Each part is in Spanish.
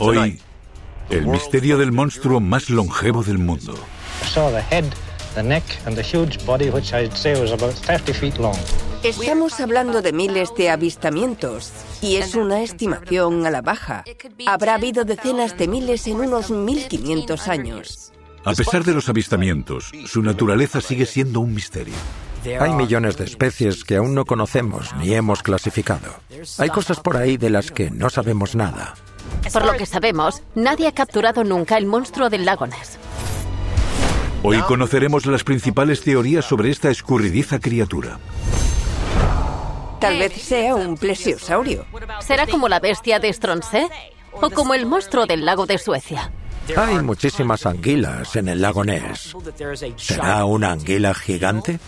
Hoy, el misterio del monstruo más longevo del mundo. Estamos hablando de miles de avistamientos y es una estimación a la baja. Habrá habido decenas de miles en unos 1500 años. A pesar de los avistamientos, su naturaleza sigue siendo un misterio. Hay millones de especies que aún no conocemos ni hemos clasificado. Hay cosas por ahí de las que no sabemos nada. Por lo que sabemos, nadie ha capturado nunca el monstruo del lago Ness. Hoy conoceremos las principales teorías sobre esta escurridiza criatura. Tal vez sea un plesiosaurio. ¿Será como la bestia de Stronsé? ¿O como el monstruo del lago de Suecia? Hay muchísimas anguilas en el lago Ness. ¿Será una anguila gigante?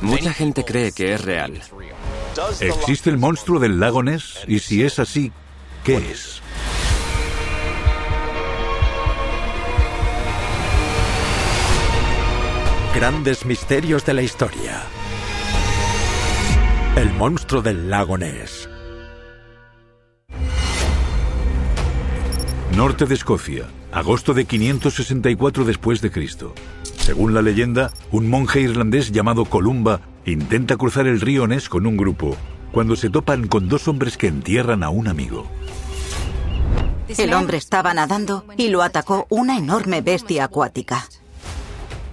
Mucha gente cree que es real. ¿Existe el monstruo del lago Ness? Y si es así, ¿qué es? Grandes misterios de la historia. El monstruo del lago Ness. Norte de Escocia, agosto de 564 después de Cristo. Según la leyenda, un monje irlandés llamado Columba intenta cruzar el río Ness con un grupo, cuando se topan con dos hombres que entierran a un amigo. El hombre estaba nadando y lo atacó una enorme bestia acuática.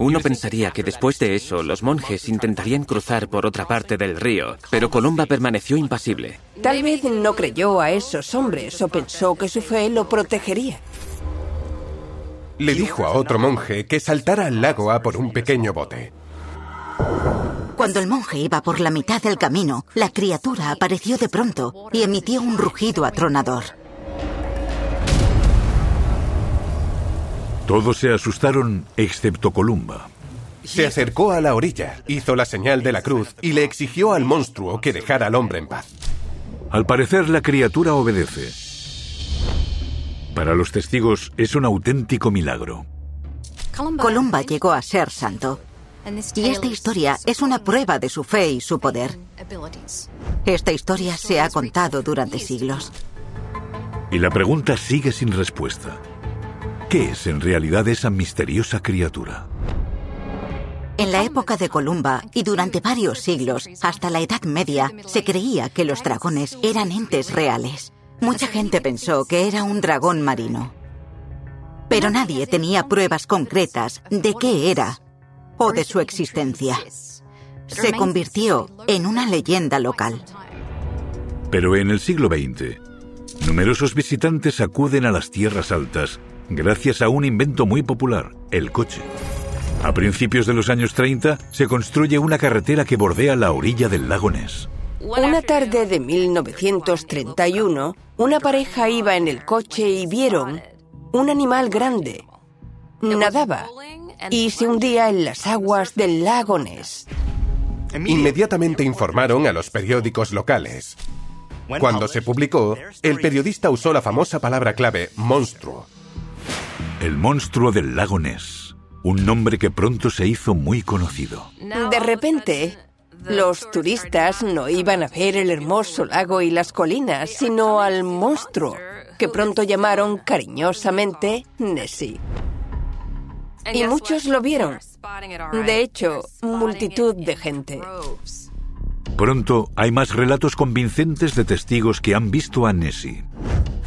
Uno pensaría que después de eso los monjes intentarían cruzar por otra parte del río, pero Columba permaneció impasible. Tal vez no creyó a esos hombres o pensó que su fe lo protegería. Le dijo a otro monje que saltara al lago a por un pequeño bote. Cuando el monje iba por la mitad del camino, la criatura apareció de pronto y emitió un rugido atronador. Todos se asustaron excepto Columba. Se acercó a la orilla, hizo la señal de la cruz y le exigió al monstruo que dejara al hombre en paz. Al parecer la criatura obedece. Para los testigos es un auténtico milagro. Columba llegó a ser santo. Y esta historia es una prueba de su fe y su poder. Esta historia se ha contado durante siglos. Y la pregunta sigue sin respuesta. ¿Qué es en realidad esa misteriosa criatura? En la época de Columba y durante varios siglos, hasta la Edad Media, se creía que los dragones eran entes reales. Mucha gente pensó que era un dragón marino. Pero nadie tenía pruebas concretas de qué era o de su existencia. Se convirtió en una leyenda local. Pero en el siglo XX, numerosos visitantes acuden a las tierras altas gracias a un invento muy popular, el coche. A principios de los años 30 se construye una carretera que bordea la orilla del lago Ness. Una tarde de 1931, una pareja iba en el coche y vieron un animal grande. Nadaba y se hundía en las aguas del lago Ness. Inmediatamente informaron a los periódicos locales. Cuando se publicó, el periodista usó la famosa palabra clave monstruo. El monstruo del lago Ness, un nombre que pronto se hizo muy conocido. De repente, los turistas no iban a ver el hermoso lago y las colinas, sino al monstruo, que pronto llamaron cariñosamente Nessie. Y muchos lo vieron. De hecho, multitud de gente. Pronto hay más relatos convincentes de testigos que han visto a Nessie.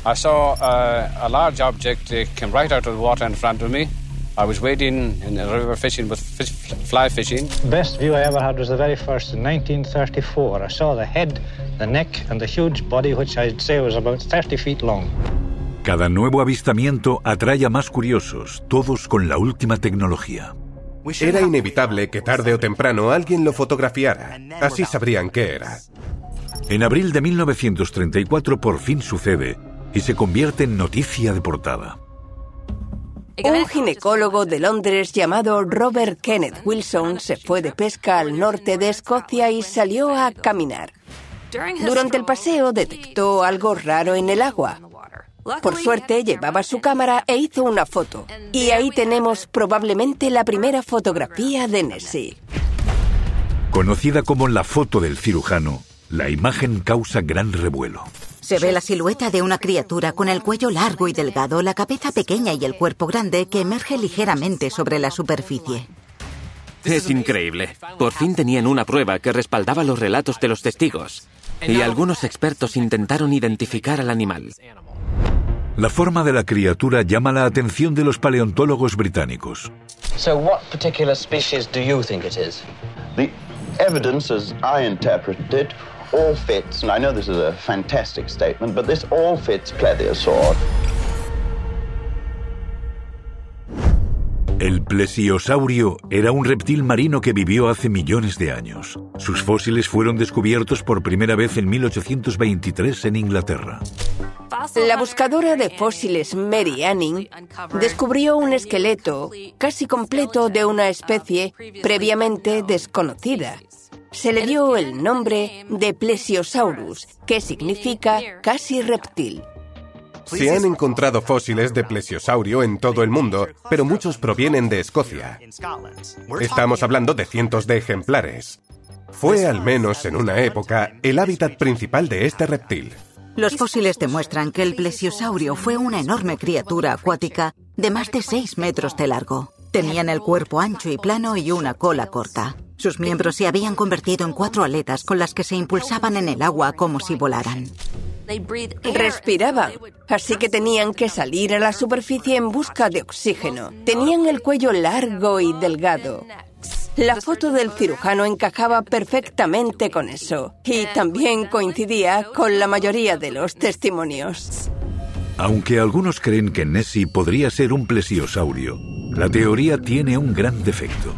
I saw uh, a large object uh, come right out of the water in front of me. I was wading in the river fishing with fish, fly fishing. The best view I ever had was the very first in 1934. I saw the head, the neck, and the huge body, which I'd say was about 30 feet long. Cada nuevo avistamiento atrae a más curiosos, todos con la última tecnología. Era inevitable que tarde o temprano alguien lo fotografiara. Así sabrían qué era. En abril de 1934 por fin sucede y se convierte en noticia de portada. Un ginecólogo de Londres llamado Robert Kenneth Wilson se fue de pesca al norte de Escocia y salió a caminar. Durante el paseo detectó algo raro en el agua. Por suerte llevaba su cámara e hizo una foto. Y ahí tenemos probablemente la primera fotografía de Nessie. Conocida como la foto del cirujano, la imagen causa gran revuelo. Se ve la silueta de una criatura con el cuello largo y delgado, la cabeza pequeña y el cuerpo grande que emerge ligeramente sobre la superficie. Es increíble. Por fin tenían una prueba que respaldaba los relatos de los testigos. Y algunos expertos intentaron identificar al animal. La forma de la criatura llama la atención de los paleontólogos británicos. So what particular species do you think it is? The evidence as I interpret it all fits, and I know this is a fantastic statement, but this all fits plesiosaur. El plesiosaurio era un reptil marino que vivió hace millones de años. Sus fósiles fueron descubiertos por primera vez en 1823 en Inglaterra. La buscadora de fósiles Mary Anning descubrió un esqueleto casi completo de una especie previamente desconocida. Se le dio el nombre de Plesiosaurus, que significa casi reptil. Se han encontrado fósiles de plesiosaurio en todo el mundo, pero muchos provienen de Escocia. Estamos hablando de cientos de ejemplares. Fue, al menos en una época, el hábitat principal de este reptil. Los fósiles demuestran que el plesiosaurio fue una enorme criatura acuática de más de 6 metros de largo. Tenían el cuerpo ancho y plano y una cola corta. Sus miembros se habían convertido en cuatro aletas con las que se impulsaban en el agua como si volaran. Respiraban, así que tenían que salir a la superficie en busca de oxígeno. Tenían el cuello largo y delgado. La foto del cirujano encajaba perfectamente con eso y también coincidía con la mayoría de los testimonios. Aunque algunos creen que Nessie podría ser un plesiosaurio, la teoría tiene un gran defecto.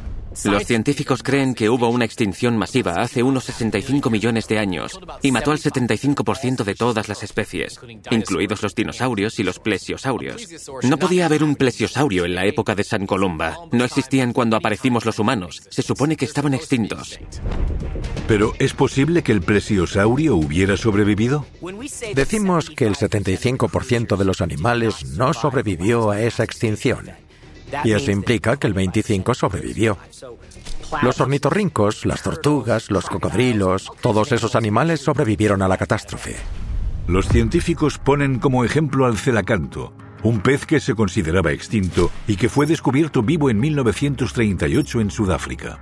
Los científicos creen que hubo una extinción masiva hace unos 65 millones de años y mató al 75% de todas las especies, incluidos los dinosaurios y los plesiosaurios. No podía haber un plesiosaurio en la época de San Columba. No existían cuando aparecimos los humanos. Se supone que estaban extintos. Pero ¿es posible que el plesiosaurio hubiera sobrevivido? Decimos que el 75% de los animales no sobrevivió a esa extinción. Y eso implica que el 25 sobrevivió. Los ornitorrincos, las tortugas, los cocodrilos, todos esos animales sobrevivieron a la catástrofe. Los científicos ponen como ejemplo al celacanto, un pez que se consideraba extinto y que fue descubierto vivo en 1938 en Sudáfrica.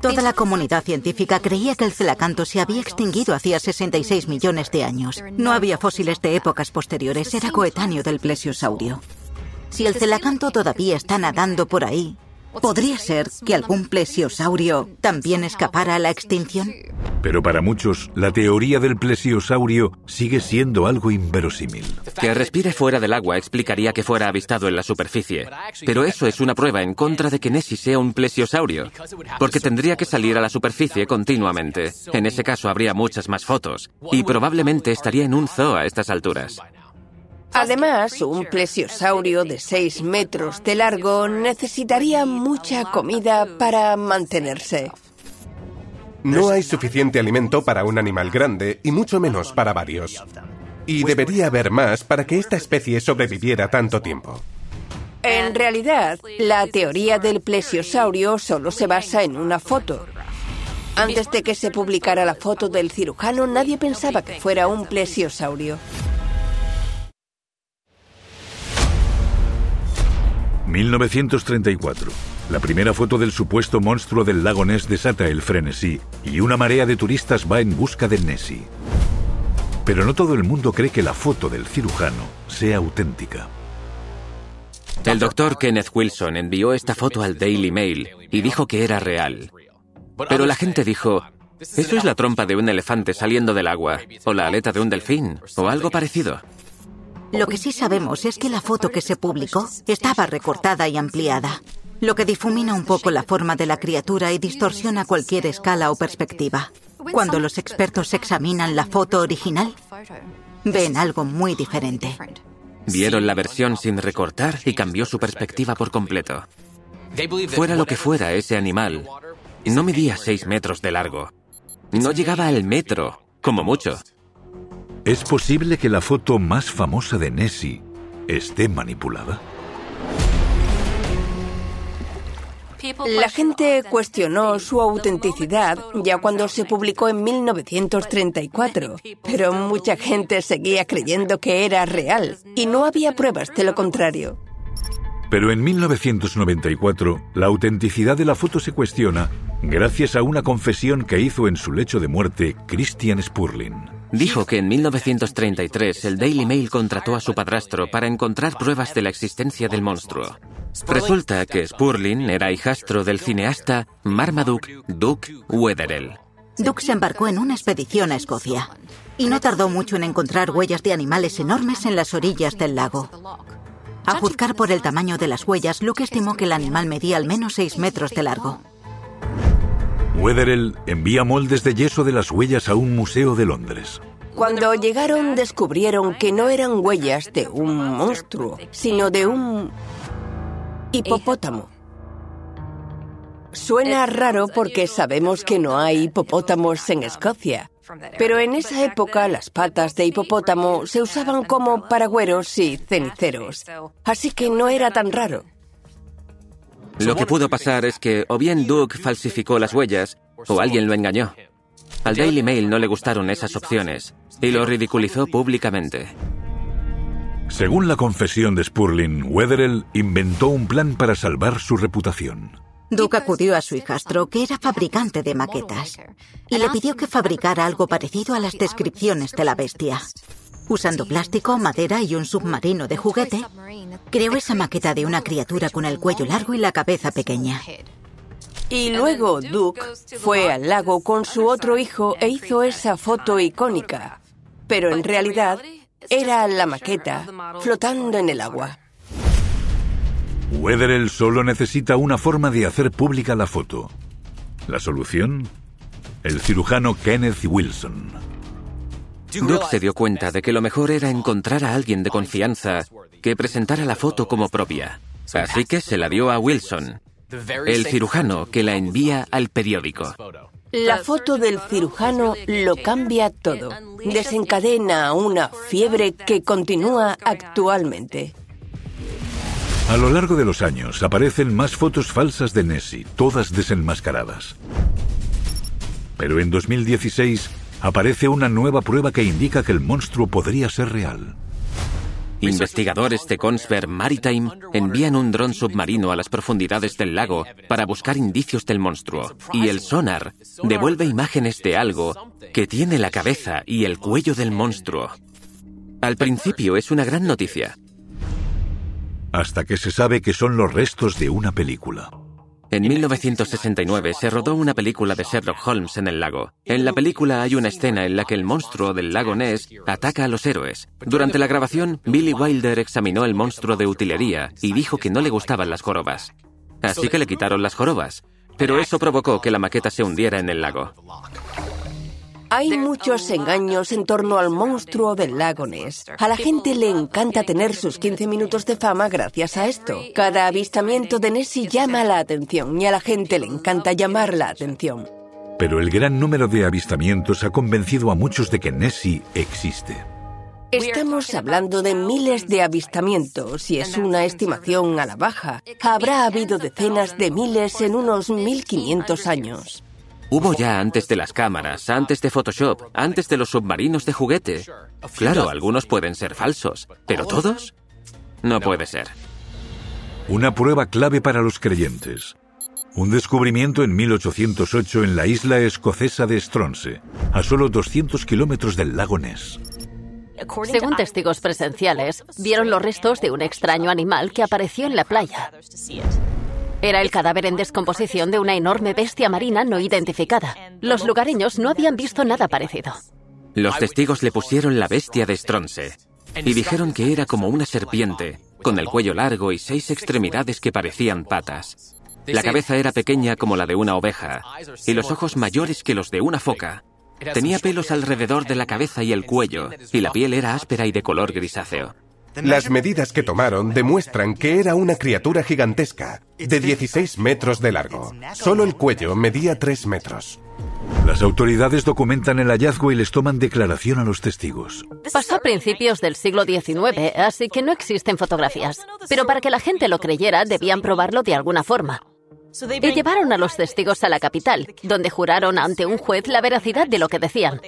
Toda la comunidad científica creía que el celacanto se había extinguido hacía 66 millones de años. No había fósiles de épocas posteriores, era coetáneo del plesiosaurio. Si el celacanto todavía está nadando por ahí, ¿podría ser que algún plesiosaurio también escapara a la extinción? Pero para muchos, la teoría del plesiosaurio sigue siendo algo inverosímil. Que respire fuera del agua explicaría que fuera avistado en la superficie. Pero eso es una prueba en contra de que Nessie sea un plesiosaurio. Porque tendría que salir a la superficie continuamente. En ese caso habría muchas más fotos. Y probablemente estaría en un zoo a estas alturas. Además, un plesiosaurio de 6 metros de largo necesitaría mucha comida para mantenerse. No hay suficiente alimento para un animal grande y mucho menos para varios. Y debería haber más para que esta especie sobreviviera tanto tiempo. En realidad, la teoría del plesiosaurio solo se basa en una foto. Antes de que se publicara la foto del cirujano, nadie pensaba que fuera un plesiosaurio. 1934. La primera foto del supuesto monstruo del lago Ness desata el frenesí y una marea de turistas va en busca de Nessie. Pero no todo el mundo cree que la foto del cirujano sea auténtica. El doctor Kenneth Wilson envió esta foto al Daily Mail y dijo que era real. Pero la gente dijo, eso es la trompa de un elefante saliendo del agua, o la aleta de un delfín, o algo parecido. Lo que sí sabemos es que la foto que se publicó estaba recortada y ampliada, lo que difumina un poco la forma de la criatura y distorsiona cualquier escala o perspectiva. Cuando los expertos examinan la foto original, ven algo muy diferente. Vieron la versión sin recortar y cambió su perspectiva por completo. Fuera lo que fuera ese animal, no medía seis metros de largo. No llegaba al metro, como mucho. ¿Es posible que la foto más famosa de Nessie esté manipulada? La gente cuestionó su autenticidad ya cuando se publicó en 1934, pero mucha gente seguía creyendo que era real y no había pruebas de lo contrario. Pero en 1994, la autenticidad de la foto se cuestiona gracias a una confesión que hizo en su lecho de muerte Christian Spurlin. Dijo que en 1933 el Daily Mail contrató a su padrastro para encontrar pruebas de la existencia del monstruo. Resulta que Spurlin era hijastro del cineasta Marmaduke Duke Wetherell. Duke se embarcó en una expedición a Escocia y no tardó mucho en encontrar huellas de animales enormes en las orillas del lago. A juzgar por el tamaño de las huellas, Luke estimó que el animal medía al menos 6 metros de largo. Wetherell envía moldes de yeso de las huellas a un museo de Londres. Cuando llegaron descubrieron que no eran huellas de un monstruo, sino de un hipopótamo. Suena raro porque sabemos que no hay hipopótamos en Escocia, pero en esa época las patas de hipopótamo se usaban como paragüeros y ceniceros, así que no era tan raro. Lo que pudo pasar es que o bien Duke falsificó las huellas o alguien lo engañó. Al Daily Mail no le gustaron esas opciones y lo ridiculizó públicamente. Según la confesión de Spurling, Wetherell inventó un plan para salvar su reputación. Duke acudió a su hijastro, que era fabricante de maquetas, y le pidió que fabricara algo parecido a las descripciones de la bestia. Usando plástico, madera y un submarino de juguete, creó esa maqueta de una criatura con el cuello largo y la cabeza pequeña. Y luego Duke fue al lago con su otro hijo e hizo esa foto icónica. Pero en realidad era la maqueta flotando en el agua. Wetherell solo necesita una forma de hacer pública la foto. ¿La solución? El cirujano Kenneth Wilson. Duke se dio cuenta de que lo mejor era encontrar a alguien de confianza que presentara la foto como propia. Así que se la dio a Wilson, el cirujano que la envía al periódico. La foto del cirujano lo cambia todo. Desencadena una fiebre que continúa actualmente. A lo largo de los años aparecen más fotos falsas de Nessie, todas desenmascaradas. Pero en 2016 aparece una nueva prueba que indica que el monstruo podría ser real. Investigadores de Kongsberg Maritime envían un dron submarino a las profundidades del lago para buscar indicios del monstruo. Y el sonar devuelve imágenes de algo que tiene la cabeza y el cuello del monstruo. Al principio es una gran noticia, hasta que se sabe que son los restos de una película. En 1969 se rodó una película de Sherlock Holmes en el lago. En la película hay una escena en la que el monstruo del lago Ness ataca a los héroes. Durante la grabación, Billy Wilder examinó el monstruo de utilería y dijo que no le gustaban las jorobas. Así que le quitaron las jorobas. Pero eso provocó que la maqueta se hundiera en el lago. Hay muchos engaños en torno al monstruo del lago Ness. A la gente le encanta tener sus 15 minutos de fama gracias a esto. Cada avistamiento de Nessie llama la atención y a la gente le encanta llamar la atención. Pero el gran número de avistamientos ha convencido a muchos de que Nessie existe. Estamos hablando de miles de avistamientos y es una estimación a la baja. Habrá habido decenas de miles en unos 1500 años. Hubo ya antes de las cámaras, antes de Photoshop, antes de los submarinos de juguete. Claro, algunos pueden ser falsos, pero todos no puede ser. Una prueba clave para los creyentes. Un descubrimiento en 1808 en la isla escocesa de Stronse, a solo 200 kilómetros del lago Ness. Según testigos presenciales, vieron los restos de un extraño animal que apareció en la playa. Era el cadáver en descomposición de una enorme bestia marina no identificada. Los lugareños no habían visto nada parecido. Los testigos le pusieron la bestia de Stronce y dijeron que era como una serpiente, con el cuello largo y seis extremidades que parecían patas. La cabeza era pequeña como la de una oveja y los ojos mayores que los de una foca. Tenía pelos alrededor de la cabeza y el cuello y la piel era áspera y de color grisáceo. Las medidas que tomaron demuestran que era una criatura gigantesca, de 16 metros de largo. Solo el cuello medía 3 metros. Las autoridades documentan el hallazgo y les toman declaración a los testigos. Pasó a principios del siglo XIX, así que no existen fotografías. Pero para que la gente lo creyera, debían probarlo de alguna forma. y llevaron a los testigos a la capital, donde juraron ante un juez la veracidad de lo que decían.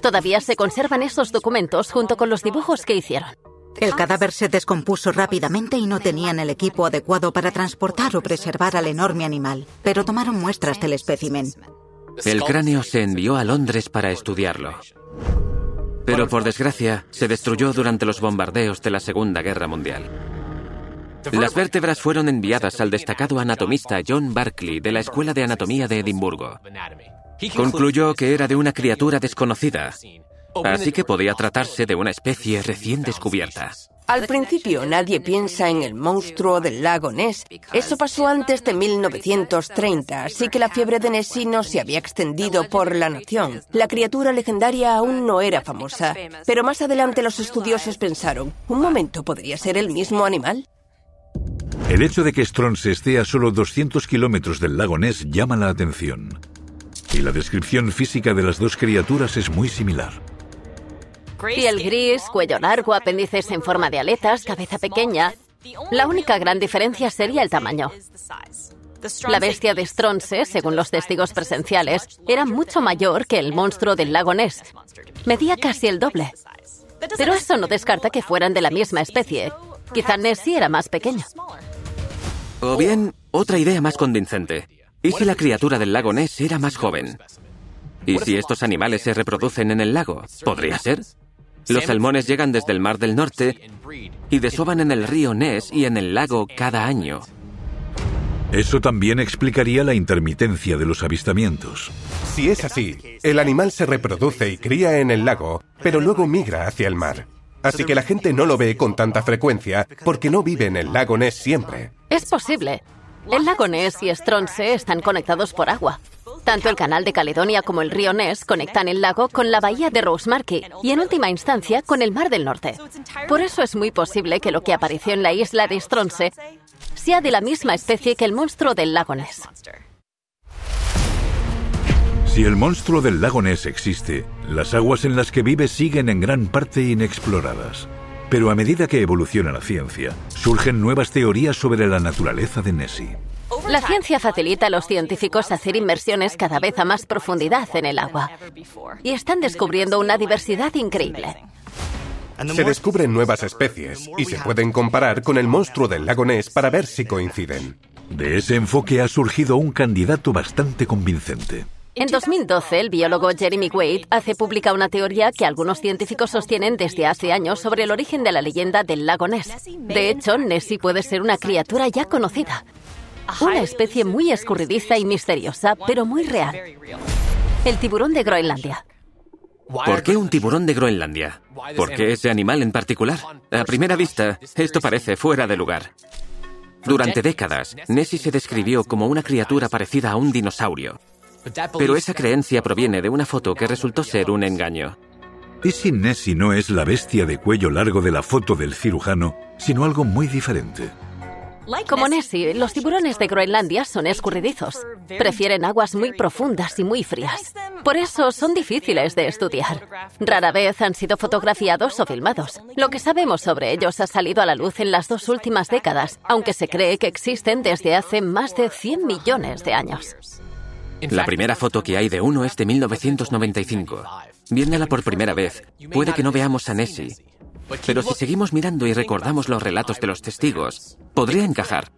Todavía se conservan esos documentos junto con los dibujos que hicieron. El cadáver se descompuso rápidamente y no tenían el equipo adecuado para transportar o preservar al enorme animal, pero tomaron muestras del espécimen. El cráneo se envió a Londres para estudiarlo. Pero por desgracia, se destruyó durante los bombardeos de la Segunda Guerra Mundial. Las vértebras fueron enviadas al destacado anatomista John Barclay de la Escuela de Anatomía de Edimburgo. Concluyó que era de una criatura desconocida, así que podía tratarse de una especie recién descubierta. Al principio nadie piensa en el monstruo del lago Ness. Eso pasó antes de 1930, así que la fiebre de Nessie no se había extendido por la nación. La criatura legendaria aún no era famosa, pero más adelante los estudiosos pensaron, ¿un momento podría ser el mismo animal? El hecho de que Stronce esté a solo 200 kilómetros del lago Ness llama la atención. Y la descripción física de las dos criaturas es muy similar. Piel gris, cuello largo, apéndices en forma de aletas, cabeza pequeña. La única gran diferencia sería el tamaño. La bestia de Stronce, según los testigos presenciales, era mucho mayor que el monstruo del lago Ness. Medía casi el doble. Pero eso no descarta que fueran de la misma especie. Quizá Nessie era más pequeño. O bien, otra idea más convincente. ¿Y si la criatura del lago Ness era más joven? ¿Y si estos animales se reproducen en el lago? ¿Podría ser? Los salmones llegan desde el Mar del Norte y desoban en el río Ness y en el lago cada año. Eso también explicaría la intermitencia de los avistamientos. Si es así, el animal se reproduce y cría en el lago, pero luego migra hacia el mar. Así que la gente no lo ve con tanta frecuencia porque no vive en el lago Ness siempre. Es posible. El lago Ness y Stronce están conectados por agua. Tanto el canal de Caledonia como el río Ness conectan el lago con la bahía de Rosemarkie y en última instancia con el Mar del Norte. Por eso es muy posible que lo que apareció en la isla de Stronce sea de la misma especie que el monstruo del lago Ness. Si el monstruo del lago Ness existe, las aguas en las que vive siguen en gran parte inexploradas. Pero a medida que evoluciona la ciencia, surgen nuevas teorías sobre la naturaleza de Nessie. La ciencia facilita a los científicos hacer inmersiones cada vez a más profundidad en el agua. Y están descubriendo una diversidad increíble. Se descubren nuevas especies y se pueden comparar con el monstruo del lago Ness para ver si coinciden. De ese enfoque ha surgido un candidato bastante convincente. En 2012, el biólogo Jeremy Wade hace pública una teoría que algunos científicos sostienen desde hace años sobre el origen de la leyenda del lago Ness. De hecho, Nessie puede ser una criatura ya conocida. Una especie muy escurridiza y misteriosa, pero muy real. El tiburón de Groenlandia. ¿Por qué un tiburón de Groenlandia? ¿Por qué ese animal en particular? A primera vista, esto parece fuera de lugar. Durante décadas, Nessie se describió como una criatura parecida a un dinosaurio. Pero esa creencia proviene de una foto que resultó ser un engaño. ¿Y si Nessie no es la bestia de cuello largo de la foto del cirujano, sino algo muy diferente? Como Nessie, los tiburones de Groenlandia son escurridizos. Prefieren aguas muy profundas y muy frías. Por eso son difíciles de estudiar. Rara vez han sido fotografiados o filmados. Lo que sabemos sobre ellos ha salido a la luz en las dos últimas décadas, aunque se cree que existen desde hace más de 100 millones de años. La primera foto que hay de uno es de 1995. Viéndola por primera vez, puede que no veamos a Nessie. Pero si seguimos mirando y recordamos los relatos de los testigos, podría encajar.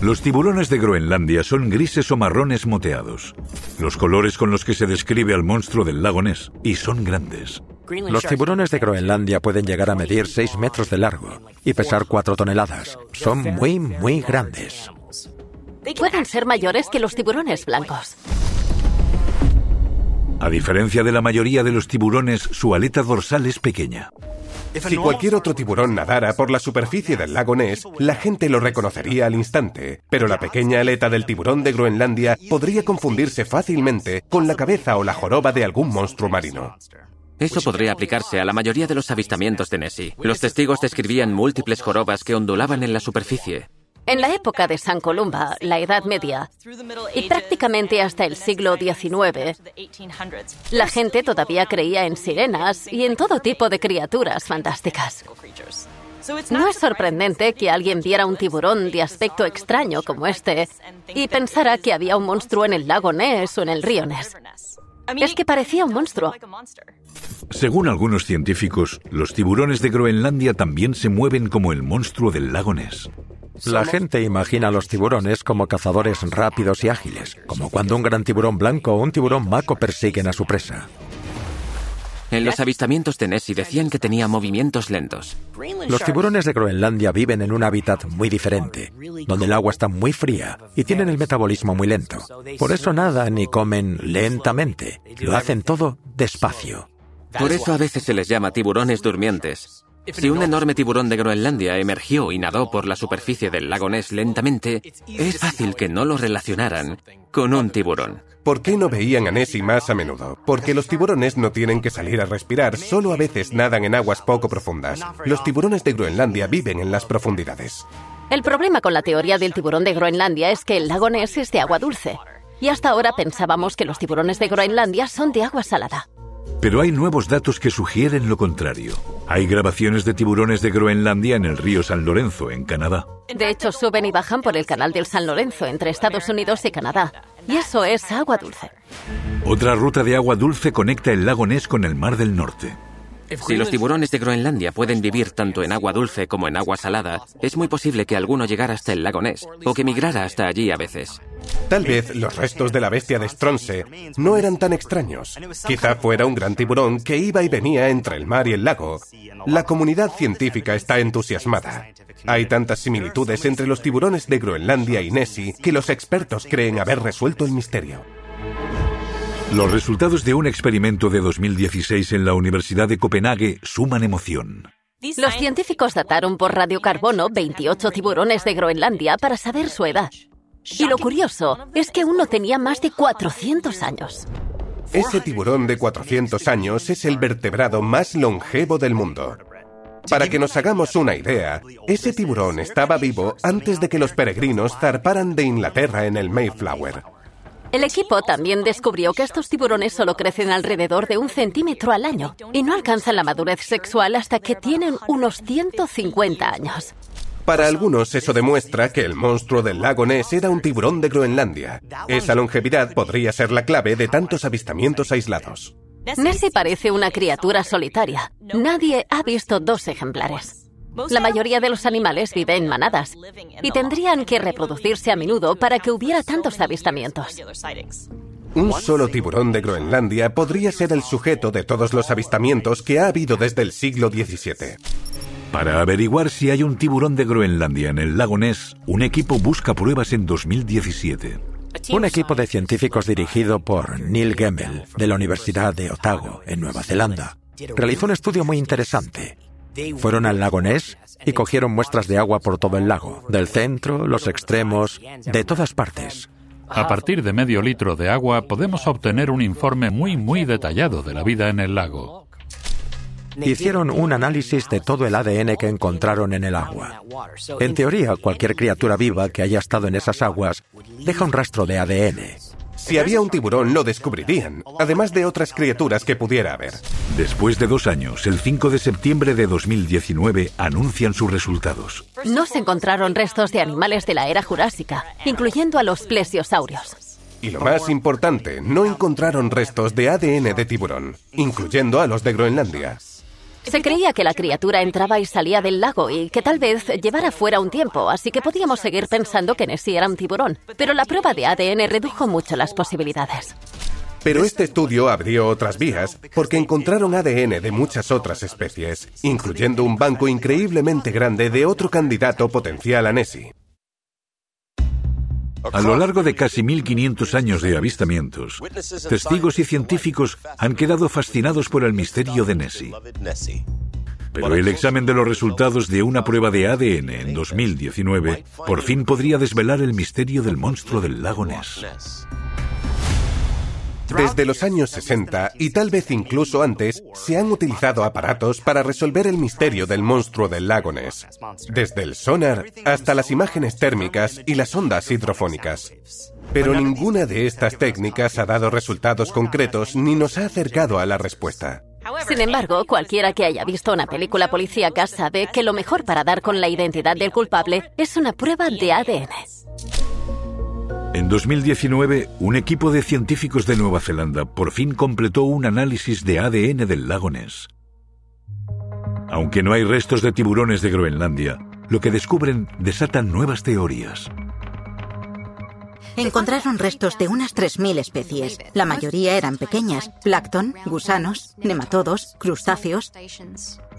Los tiburones de Groenlandia son grises o marrones moteados, los colores con los que se describe al monstruo del lago Ness, y son grandes. Los tiburones de Groenlandia pueden llegar a medir 6 metros de largo y pesar 4 toneladas. Son muy, muy grandes. Pueden ser mayores que los tiburones blancos. A diferencia de la mayoría de los tiburones, su aleta dorsal es pequeña. Si cualquier otro tiburón nadara por la superficie del lago Ness, la gente lo reconocería al instante, pero la pequeña aleta del tiburón de Groenlandia podría confundirse fácilmente con la cabeza o la joroba de algún monstruo marino. Eso podría aplicarse a la mayoría de los avistamientos de Nessie. Los testigos describían múltiples jorobas que ondulaban en la superficie. En la época de San Columba, la Edad Media, y prácticamente hasta el siglo XIX, la gente todavía creía en sirenas y en todo tipo de criaturas fantásticas. No es sorprendente que alguien viera un tiburón de aspecto extraño como este y pensara que había un monstruo en el lago Ness o en el río Ness. Es que parecía un monstruo. Según algunos científicos, los tiburones de Groenlandia también se mueven como el monstruo del lago Ness. La gente imagina a los tiburones como cazadores rápidos y ágiles, como cuando un gran tiburón blanco o un tiburón maco persiguen a su presa. En los avistamientos de Nessie decían que tenía movimientos lentos. Los tiburones de Groenlandia viven en un hábitat muy diferente, donde el agua está muy fría y tienen el metabolismo muy lento. Por eso nadan y comen lentamente. Lo hacen todo despacio. Por eso a veces se les llama tiburones durmientes. Si un enorme tiburón de Groenlandia emergió y nadó por la superficie del lago Ness lentamente, es fácil que no lo relacionaran con un tiburón. ¿Por qué no veían a Nessie más a menudo? Porque los tiburones no tienen que salir a respirar, solo a veces nadan en aguas poco profundas. Los tiburones de Groenlandia viven en las profundidades. El problema con la teoría del tiburón de Groenlandia es que el lago Ness es de agua dulce. Y hasta ahora pensábamos que los tiburones de Groenlandia son de agua salada. Pero hay nuevos datos que sugieren lo contrario. Hay grabaciones de tiburones de Groenlandia en el río San Lorenzo, en Canadá. De hecho, suben y bajan por el canal del San Lorenzo entre Estados Unidos y Canadá. Y eso es agua dulce. Otra ruta de agua dulce conecta el lago Ness con el Mar del Norte. Si los tiburones de Groenlandia pueden vivir tanto en agua dulce como en agua salada, es muy posible que alguno llegara hasta el lago Ness o que migrara hasta allí a veces. Tal vez los restos de la bestia de Stronce no eran tan extraños. Quizá fuera un gran tiburón que iba y venía entre el mar y el lago. La comunidad científica está entusiasmada. Hay tantas similitudes entre los tiburones de Groenlandia y Nessie que los expertos creen haber resuelto el misterio. Los resultados de un experimento de 2016 en la Universidad de Copenhague suman emoción. Los científicos dataron por radiocarbono 28 tiburones de Groenlandia para saber su edad. Y lo curioso es que uno tenía más de 400 años. Ese tiburón de 400 años es el vertebrado más longevo del mundo. Para que nos hagamos una idea, ese tiburón estaba vivo antes de que los peregrinos zarparan de Inglaterra en el Mayflower. El equipo también descubrió que estos tiburones solo crecen alrededor de un centímetro al año y no alcanzan la madurez sexual hasta que tienen unos 150 años. Para algunos eso demuestra que el monstruo del lago Ness era un tiburón de Groenlandia. Esa longevidad podría ser la clave de tantos avistamientos aislados. Nessie parece una criatura solitaria. Nadie ha visto dos ejemplares. La mayoría de los animales viven en manadas y tendrían que reproducirse a menudo para que hubiera tantos avistamientos. Un solo tiburón de Groenlandia podría ser el sujeto de todos los avistamientos que ha habido desde el siglo XVII. Para averiguar si hay un tiburón de Groenlandia en el lago Ness, un equipo busca pruebas en 2017. Un equipo de científicos dirigido por Neil Gemmel, de la Universidad de Otago, en Nueva Zelanda, realizó un estudio muy interesante. Fueron al lago Ness y cogieron muestras de agua por todo el lago, del centro, los extremos, de todas partes. A partir de medio litro de agua podemos obtener un informe muy muy detallado de la vida en el lago. Hicieron un análisis de todo el ADN que encontraron en el agua. En teoría, cualquier criatura viva que haya estado en esas aguas deja un rastro de ADN. Si había un tiburón, lo descubrirían, además de otras criaturas que pudiera haber. Después de dos años, el 5 de septiembre de 2019, anuncian sus resultados. No se encontraron restos de animales de la era jurásica, incluyendo a los plesiosaurios. Y lo más importante, no encontraron restos de ADN de tiburón, incluyendo a los de Groenlandia. Se creía que la criatura entraba y salía del lago y que tal vez llevara fuera un tiempo, así que podíamos seguir pensando que Nessie era un tiburón. Pero la prueba de ADN redujo mucho las posibilidades. Pero este estudio abrió otras vías porque encontraron ADN de muchas otras especies, incluyendo un banco increíblemente grande de otro candidato potencial a Nessie. A lo largo de casi 1500 años de avistamientos, testigos y científicos han quedado fascinados por el misterio de Nessie. Pero el examen de los resultados de una prueba de ADN en 2019 por fin podría desvelar el misterio del monstruo del lago Ness. Desde los años 60 y tal vez incluso antes, se han utilizado aparatos para resolver el misterio del monstruo del lago Ness. Desde el sonar hasta las imágenes térmicas y las ondas hidrofónicas. Pero ninguna de estas técnicas ha dado resultados concretos ni nos ha acercado a la respuesta. Sin embargo, cualquiera que haya visto una película policíaca sabe que lo mejor para dar con la identidad del culpable es una prueba de ADN. En 2019, un equipo de científicos de Nueva Zelanda por fin completó un análisis de ADN del lago Ness. Aunque no hay restos de tiburones de Groenlandia, lo que descubren desatan nuevas teorías. Encontraron restos de unas 3.000 especies. La mayoría eran pequeñas, plancton, gusanos, nematodos, crustáceos.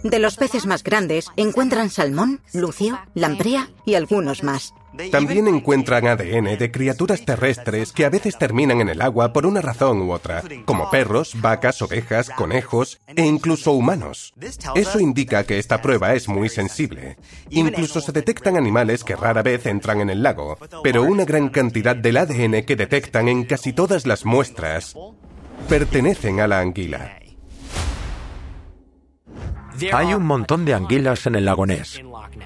De los peces más grandes encuentran salmón, lucio, lamprea y algunos más. También encuentran ADN de criaturas terrestres que a veces terminan en el agua por una razón u otra, como perros, vacas, ovejas, conejos e incluso humanos. Eso indica que esta prueba es muy sensible. Incluso se detectan animales que rara vez entran en el lago, pero una gran cantidad del ADN que detectan en casi todas las muestras pertenecen a la anguila. Hay un montón de anguilas en el lago Ness.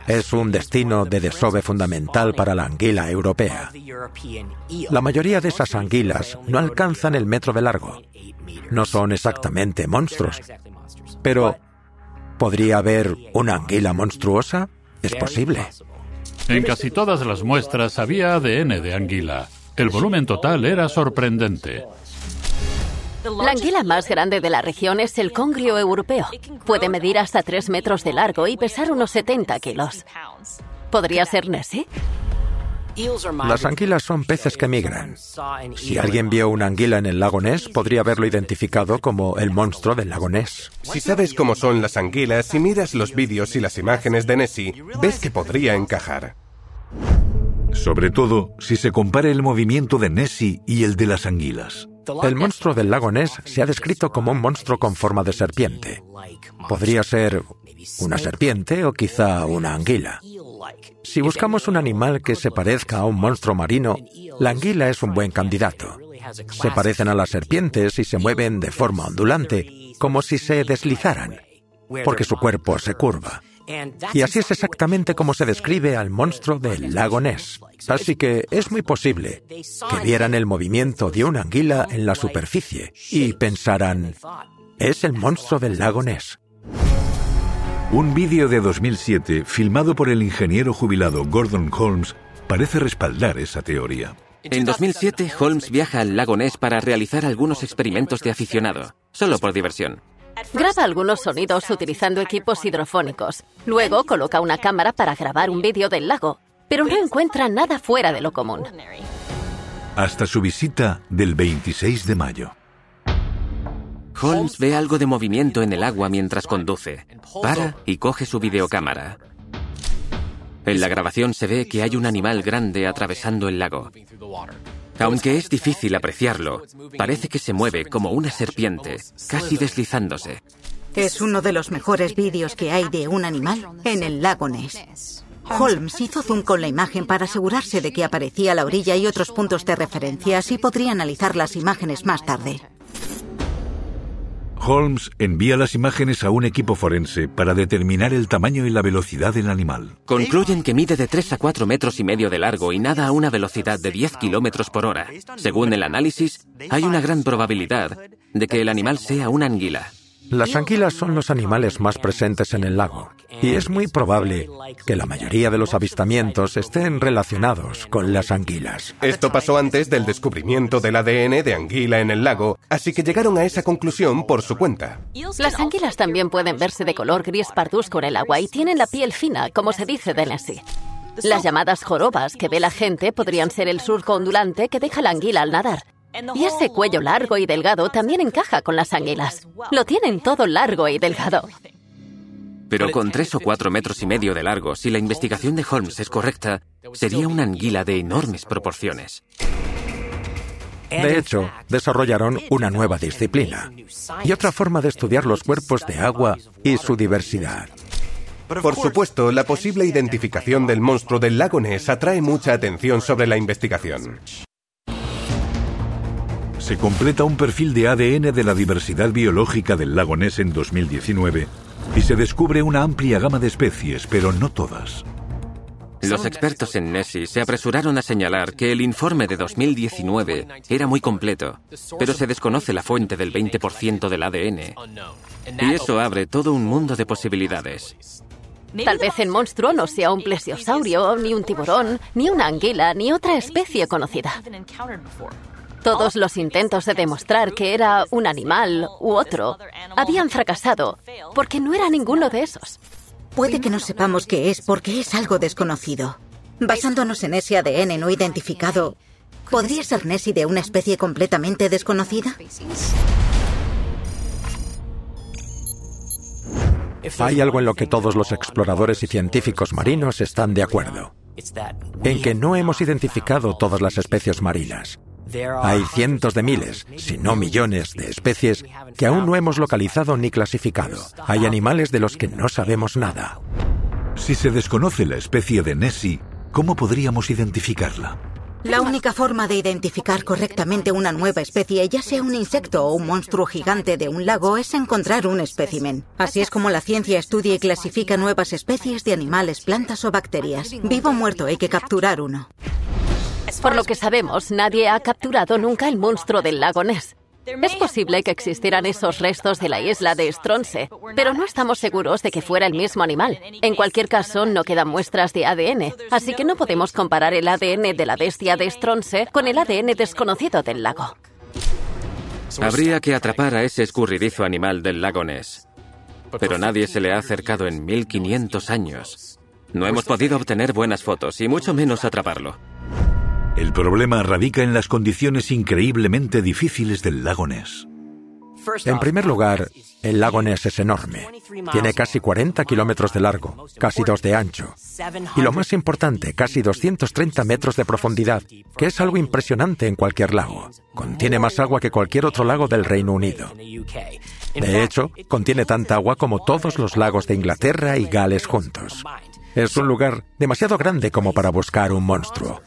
Es un destino de desove fundamental para la anguila europea. La mayoría de esas anguilas no alcanzan el metro de largo. No son exactamente monstruos. Pero, ¿podría haber una anguila monstruosa? Es posible. En casi todas las muestras había ADN de anguila. El volumen total era sorprendente. La anguila más grande de la región es el congrio europeo. Puede medir hasta 3 metros de largo y pesar unos 70 kilos. ¿Podría ser Nessie? Las anguilas son peces que migran. Si alguien vio una anguila en el lago Ness, podría haberlo identificado como el monstruo del lago Ness. Si sabes cómo son las anguilas y miras los vídeos y las imágenes de Nessie, ves que podría encajar. Sobre todo si se compara el movimiento de Nessie y el de las anguilas. El monstruo del lago Ness se ha descrito como un monstruo con forma de serpiente. Podría ser una serpiente o quizá una anguila. Si buscamos un animal que se parezca a un monstruo marino, la anguila es un buen candidato. Se parecen a las serpientes y se mueven de forma ondulante, como si se deslizaran, porque su cuerpo se curva. Y así es exactamente como se describe al monstruo del lago Ness. Así que es muy posible que vieran el movimiento de una anguila en la superficie y pensaran, es el monstruo del lago Ness. Un vídeo de 2007, filmado por el ingeniero jubilado Gordon Holmes, parece respaldar esa teoría. En 2007, Holmes viaja al lago Ness para realizar algunos experimentos de aficionado, solo por diversión. Graba algunos sonidos utilizando equipos hidrofónicos. Luego coloca una cámara para grabar un vídeo del lago, pero no encuentra nada fuera de lo común. Hasta su visita del 26 de mayo. Holmes ve algo de movimiento en el agua mientras conduce. Para y coge su videocámara. En la grabación se ve que hay un animal grande atravesando el lago. Aunque es difícil apreciarlo, parece que se mueve como una serpiente, casi deslizándose. Es uno de los mejores vídeos que hay de un animal en el lago Ness. Holmes hizo zoom con la imagen para asegurarse de que aparecía la orilla y otros puntos de referencia, así podría analizar las imágenes más tarde. Holmes envía las imágenes a un equipo forense para determinar el tamaño y la velocidad del animal. Concluyen que mide de 3 a 4 metros y medio de largo y nada a una velocidad de 10 kilómetros por hora. Según el análisis, hay una gran probabilidad de que el animal sea una anguila. Las anguilas son los animales más presentes en el lago y es muy probable que la mayoría de los avistamientos estén relacionados con las anguilas. Esto pasó antes del descubrimiento del ADN de anguila en el lago, así que llegaron a esa conclusión por su cuenta. Las anguilas también pueden verse de color gris pardusco en el agua y tienen la piel fina, como se dice de Nessie. Las llamadas jorobas que ve la gente podrían ser el surco ondulante que deja la anguila al nadar. Y ese cuello largo y delgado también encaja con las anguilas. Lo tienen todo largo y delgado. Pero con tres o cuatro metros y medio de largo, si la investigación de Holmes es correcta, sería una anguila de enormes proporciones. De hecho, desarrollaron una nueva disciplina y otra forma de estudiar los cuerpos de agua y su diversidad. Por supuesto, la posible identificación del monstruo del lago Ness atrae mucha atención sobre la investigación. Se completa un perfil de ADN de la diversidad biológica del lago Ness en 2019 y se descubre una amplia gama de especies, pero no todas. Los expertos en Nessie se apresuraron a señalar que el informe de 2019 era muy completo, pero se desconoce la fuente del 20% del ADN. Y eso abre todo un mundo de posibilidades. Tal vez el monstruo no sea un plesiosaurio, ni un tiburón, ni una anguila, ni otra especie conocida. Todos los intentos de demostrar que era un animal u otro habían fracasado porque no era ninguno de esos. Puede que no sepamos qué es porque es algo desconocido. Basándonos en ese ADN no identificado, ¿podría ser Nessie de una especie completamente desconocida? Hay algo en lo que todos los exploradores y científicos marinos están de acuerdo. En que no hemos identificado todas las especies marinas. Hay cientos de miles, si no millones, de especies que aún no hemos localizado ni clasificado. Hay animales de los que no sabemos nada. Si se desconoce la especie de Nessie, ¿cómo podríamos identificarla? La única forma de identificar correctamente una nueva especie, ya sea un insecto o un monstruo gigante de un lago, es encontrar un espécimen. Así es como la ciencia estudia y clasifica nuevas especies de animales, plantas o bacterias. Vivo o muerto, hay que capturar uno. Por lo que sabemos, nadie ha capturado nunca el monstruo del lago Ness. Es posible que existieran esos restos de la isla de Stronce, pero no estamos seguros de que fuera el mismo animal. En cualquier caso, no quedan muestras de ADN, así que no podemos comparar el ADN de la bestia de Stronce con el ADN desconocido del lago. Habría que atrapar a ese escurridizo animal del lago Ness. Pero nadie se le ha acercado en 1500 años. No hemos podido obtener buenas fotos y mucho menos atraparlo. El problema radica en las condiciones increíblemente difíciles del lago Ness. En primer lugar, el lago Ness es enorme. Tiene casi 40 kilómetros de largo, casi 2 de ancho. Y lo más importante, casi 230 metros de profundidad, que es algo impresionante en cualquier lago. Contiene más agua que cualquier otro lago del Reino Unido. De hecho, contiene tanta agua como todos los lagos de Inglaterra y Gales juntos. Es un lugar demasiado grande como para buscar un monstruo.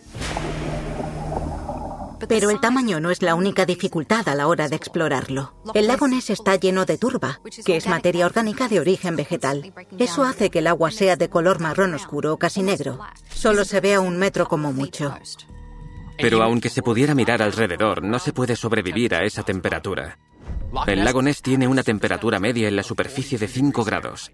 Pero el tamaño no es la única dificultad a la hora de explorarlo. El lago Ness está lleno de turba, que es materia orgánica de origen vegetal. Eso hace que el agua sea de color marrón oscuro o casi negro. Solo se ve a un metro como mucho. Pero aunque se pudiera mirar alrededor, no se puede sobrevivir a esa temperatura. El lago Ness tiene una temperatura media en la superficie de 5 grados.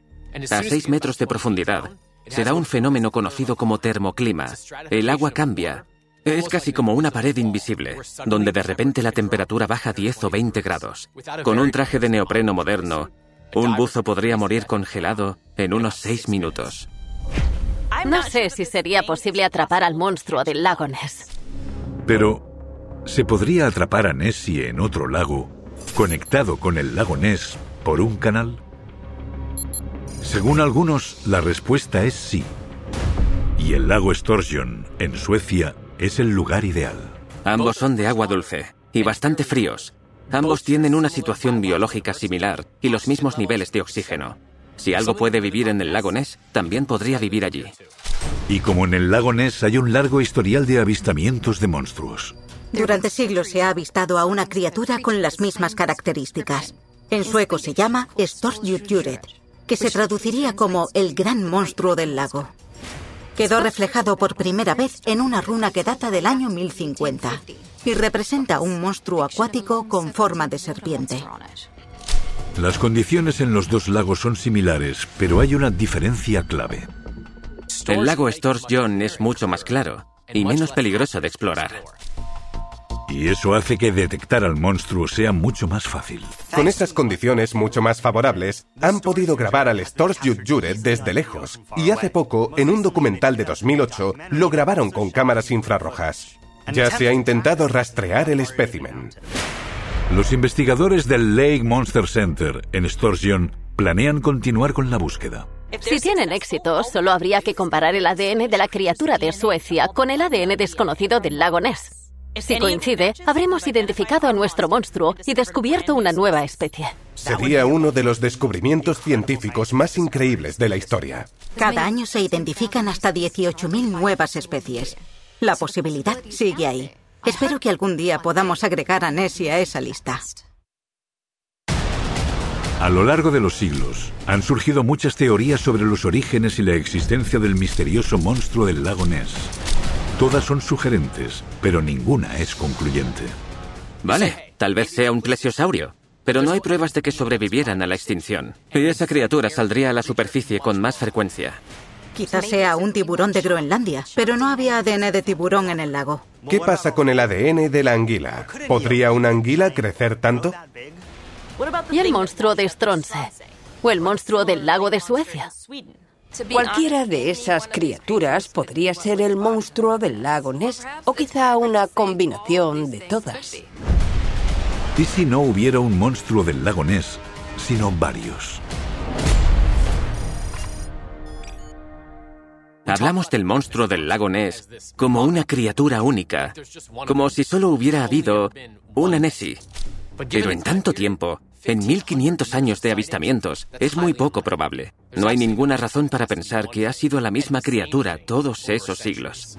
A 6 metros de profundidad, se da un fenómeno conocido como termoclima. El agua cambia, es casi como una pared invisible, donde de repente la temperatura baja 10 o 20 grados. Con un traje de neopreno moderno, un buzo podría morir congelado en unos 6 minutos. No sé si sería posible atrapar al monstruo del lago Ness. Pero, ¿se podría atrapar a Nessie en otro lago, conectado con el lago Ness por un canal? Según algunos, la respuesta es sí. Y el lago Storsjön, en Suecia, es el lugar ideal. Ambos son de agua dulce y bastante fríos. Ambos tienen una situación biológica similar y los mismos niveles de oxígeno. Si algo puede vivir en el lago Ness, también podría vivir allí. Y como en el lago Ness hay un largo historial de avistamientos de monstruos. Durante siglos se ha avistado a una criatura con las mismas características. En sueco se llama Storjutjuret, que se traduciría como el gran monstruo del lago quedó reflejado por primera vez en una runa que data del año 1050 y representa un monstruo acuático con forma de serpiente. Las condiciones en los dos lagos son similares, pero hay una diferencia clave. El lago Storsjön es mucho más claro y menos peligroso de explorar. Y eso hace que detectar al monstruo sea mucho más fácil. Con estas condiciones mucho más favorables, han podido grabar al Storsjutjuret desde lejos. Y hace poco, en un documental de 2008, lo grabaron con cámaras infrarrojas. Ya se ha intentado rastrear el espécimen. Los investigadores del Lake Monster Center en Storsjön planean continuar con la búsqueda. Si tienen éxito, solo habría que comparar el ADN de la criatura de Suecia con el ADN desconocido del lago Ness. Si coincide, habremos identificado a nuestro monstruo y descubierto una nueva especie. Sería uno de los descubrimientos científicos más increíbles de la historia. Cada año se identifican hasta 18.000 nuevas especies. La posibilidad sigue ahí. Espero que algún día podamos agregar a Nessie a esa lista. A lo largo de los siglos, han surgido muchas teorías sobre los orígenes y la existencia del misterioso monstruo del lago Ness. Todas son sugerentes, pero ninguna es concluyente. Vale, tal vez sea un plesiosaurio, pero no hay pruebas de que sobrevivieran a la extinción. Y esa criatura saldría a la superficie con más frecuencia. Quizás sea un tiburón de Groenlandia, pero no había ADN de tiburón en el lago. ¿Qué pasa con el ADN de la anguila? ¿Podría una anguila crecer tanto? ¿Y el monstruo de Stronce? ¿O el monstruo del lago de Suecia? Cualquiera de esas criaturas podría ser el monstruo del lago Ness o quizá una combinación de todas. ¿Y si no hubiera un monstruo del lago Ness, sino varios? Hablamos del monstruo del lago Ness como una criatura única, como si solo hubiera habido una Nessie. Pero en tanto tiempo, en 1500 años de avistamientos, es muy poco probable. No hay ninguna razón para pensar que ha sido la misma criatura todos esos siglos.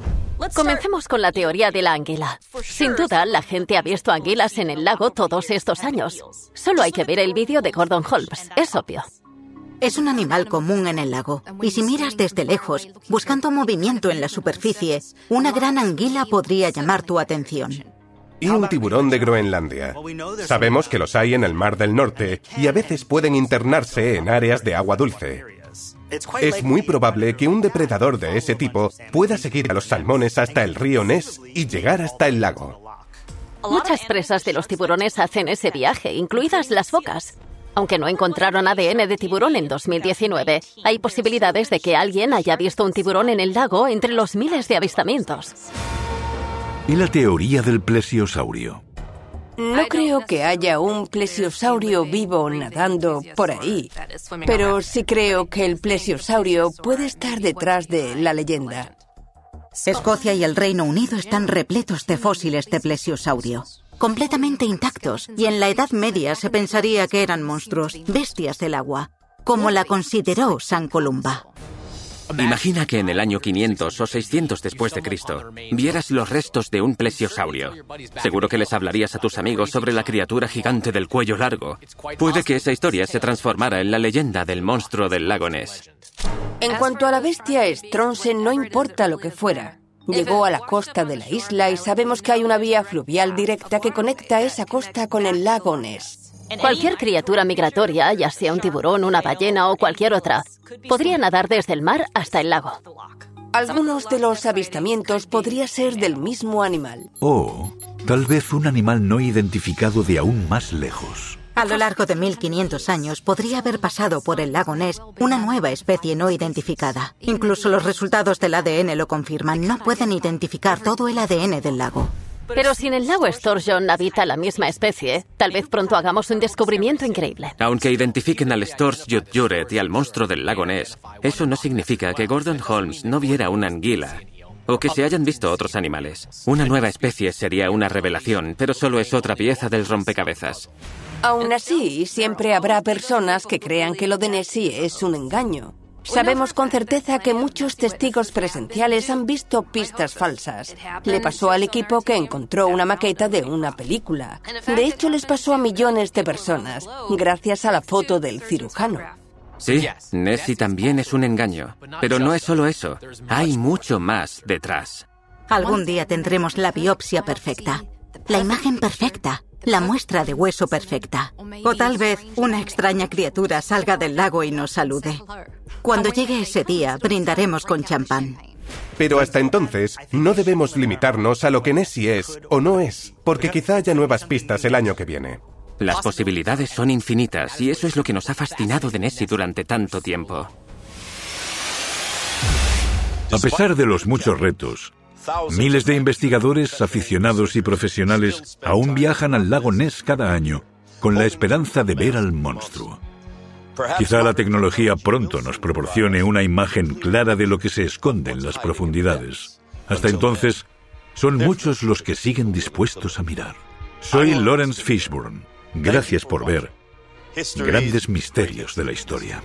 Comencemos con la teoría de la anguila. Sin duda, la gente ha visto anguilas en el lago todos estos años. Solo hay que ver el vídeo de Gordon Holmes, es obvio. Es un animal común en el lago, y si miras desde lejos, buscando movimiento en la superficie, una gran anguila podría llamar tu atención. Y un tiburón de Groenlandia. Sabemos que los hay en el Mar del Norte y a veces pueden internarse en áreas de agua dulce. Es muy probable que un depredador de ese tipo pueda seguir a los salmones hasta el río Ness y llegar hasta el lago. Muchas presas de los tiburones hacen ese viaje, incluidas las focas. Aunque no encontraron ADN de tiburón en 2019, hay posibilidades de que alguien haya visto un tiburón en el lago entre los miles de avistamientos. ¿Y la teoría del plesiosaurio? No creo que haya un plesiosaurio vivo nadando por ahí, pero sí creo que el plesiosaurio puede estar detrás de la leyenda. Escocia y el Reino Unido están repletos de fósiles de plesiosaurio completamente intactos, y en la Edad Media se pensaría que eran monstruos, bestias del agua, como la consideró San Columba. Imagina que en el año 500 o 600 después de Cristo vieras los restos de un plesiosaurio. Seguro que les hablarías a tus amigos sobre la criatura gigante del cuello largo. Puede que esa historia se transformara en la leyenda del monstruo del lago Ness. En cuanto a la bestia Stronce, no importa lo que fuera. Llegó a la costa de la isla y sabemos que hay una vía fluvial directa que conecta esa costa con el lago Ness. Cualquier criatura migratoria, ya sea un tiburón, una ballena o cualquier otra, podría nadar desde el mar hasta el lago. Algunos de los avistamientos podría ser del mismo animal. O tal vez un animal no identificado de aún más lejos. A lo largo de 1500 años podría haber pasado por el lago Ness una nueva especie no identificada. Incluso los resultados del ADN lo confirman. No pueden identificar todo el ADN del lago. Pero si en el lago Sturgeon habita la misma especie, tal vez pronto hagamos un descubrimiento increíble. Aunque identifiquen al Juret y al monstruo del lago Ness, eso no significa que Gordon Holmes no viera una anguila o que se hayan visto otros animales. Una nueva especie sería una revelación, pero solo es otra pieza del rompecabezas. Aún así, siempre habrá personas que crean que lo de Nessie es un engaño. Sabemos con certeza que muchos testigos presenciales han visto pistas falsas. Le pasó al equipo que encontró una maqueta de una película. De hecho, les pasó a millones de personas, gracias a la foto del cirujano. Sí, Nessie también es un engaño. Pero no es solo eso. Hay mucho más detrás. Algún día tendremos la biopsia perfecta, la imagen perfecta, la muestra de hueso perfecta. O tal vez una extraña criatura salga del lago y nos salude. Cuando llegue ese día, brindaremos con champán. Pero hasta entonces, no debemos limitarnos a lo que Nessie es o no es, porque quizá haya nuevas pistas el año que viene. Las posibilidades son infinitas y eso es lo que nos ha fascinado de Nessie durante tanto tiempo. A pesar de los muchos retos, Miles de investigadores, aficionados y profesionales aún viajan al lago Ness cada año con la esperanza de ver al monstruo. Quizá la tecnología pronto nos proporcione una imagen clara de lo que se esconde en las profundidades. Hasta entonces, son muchos los que siguen dispuestos a mirar. Soy Lawrence Fishburne. Gracias por ver Grandes Misterios de la Historia.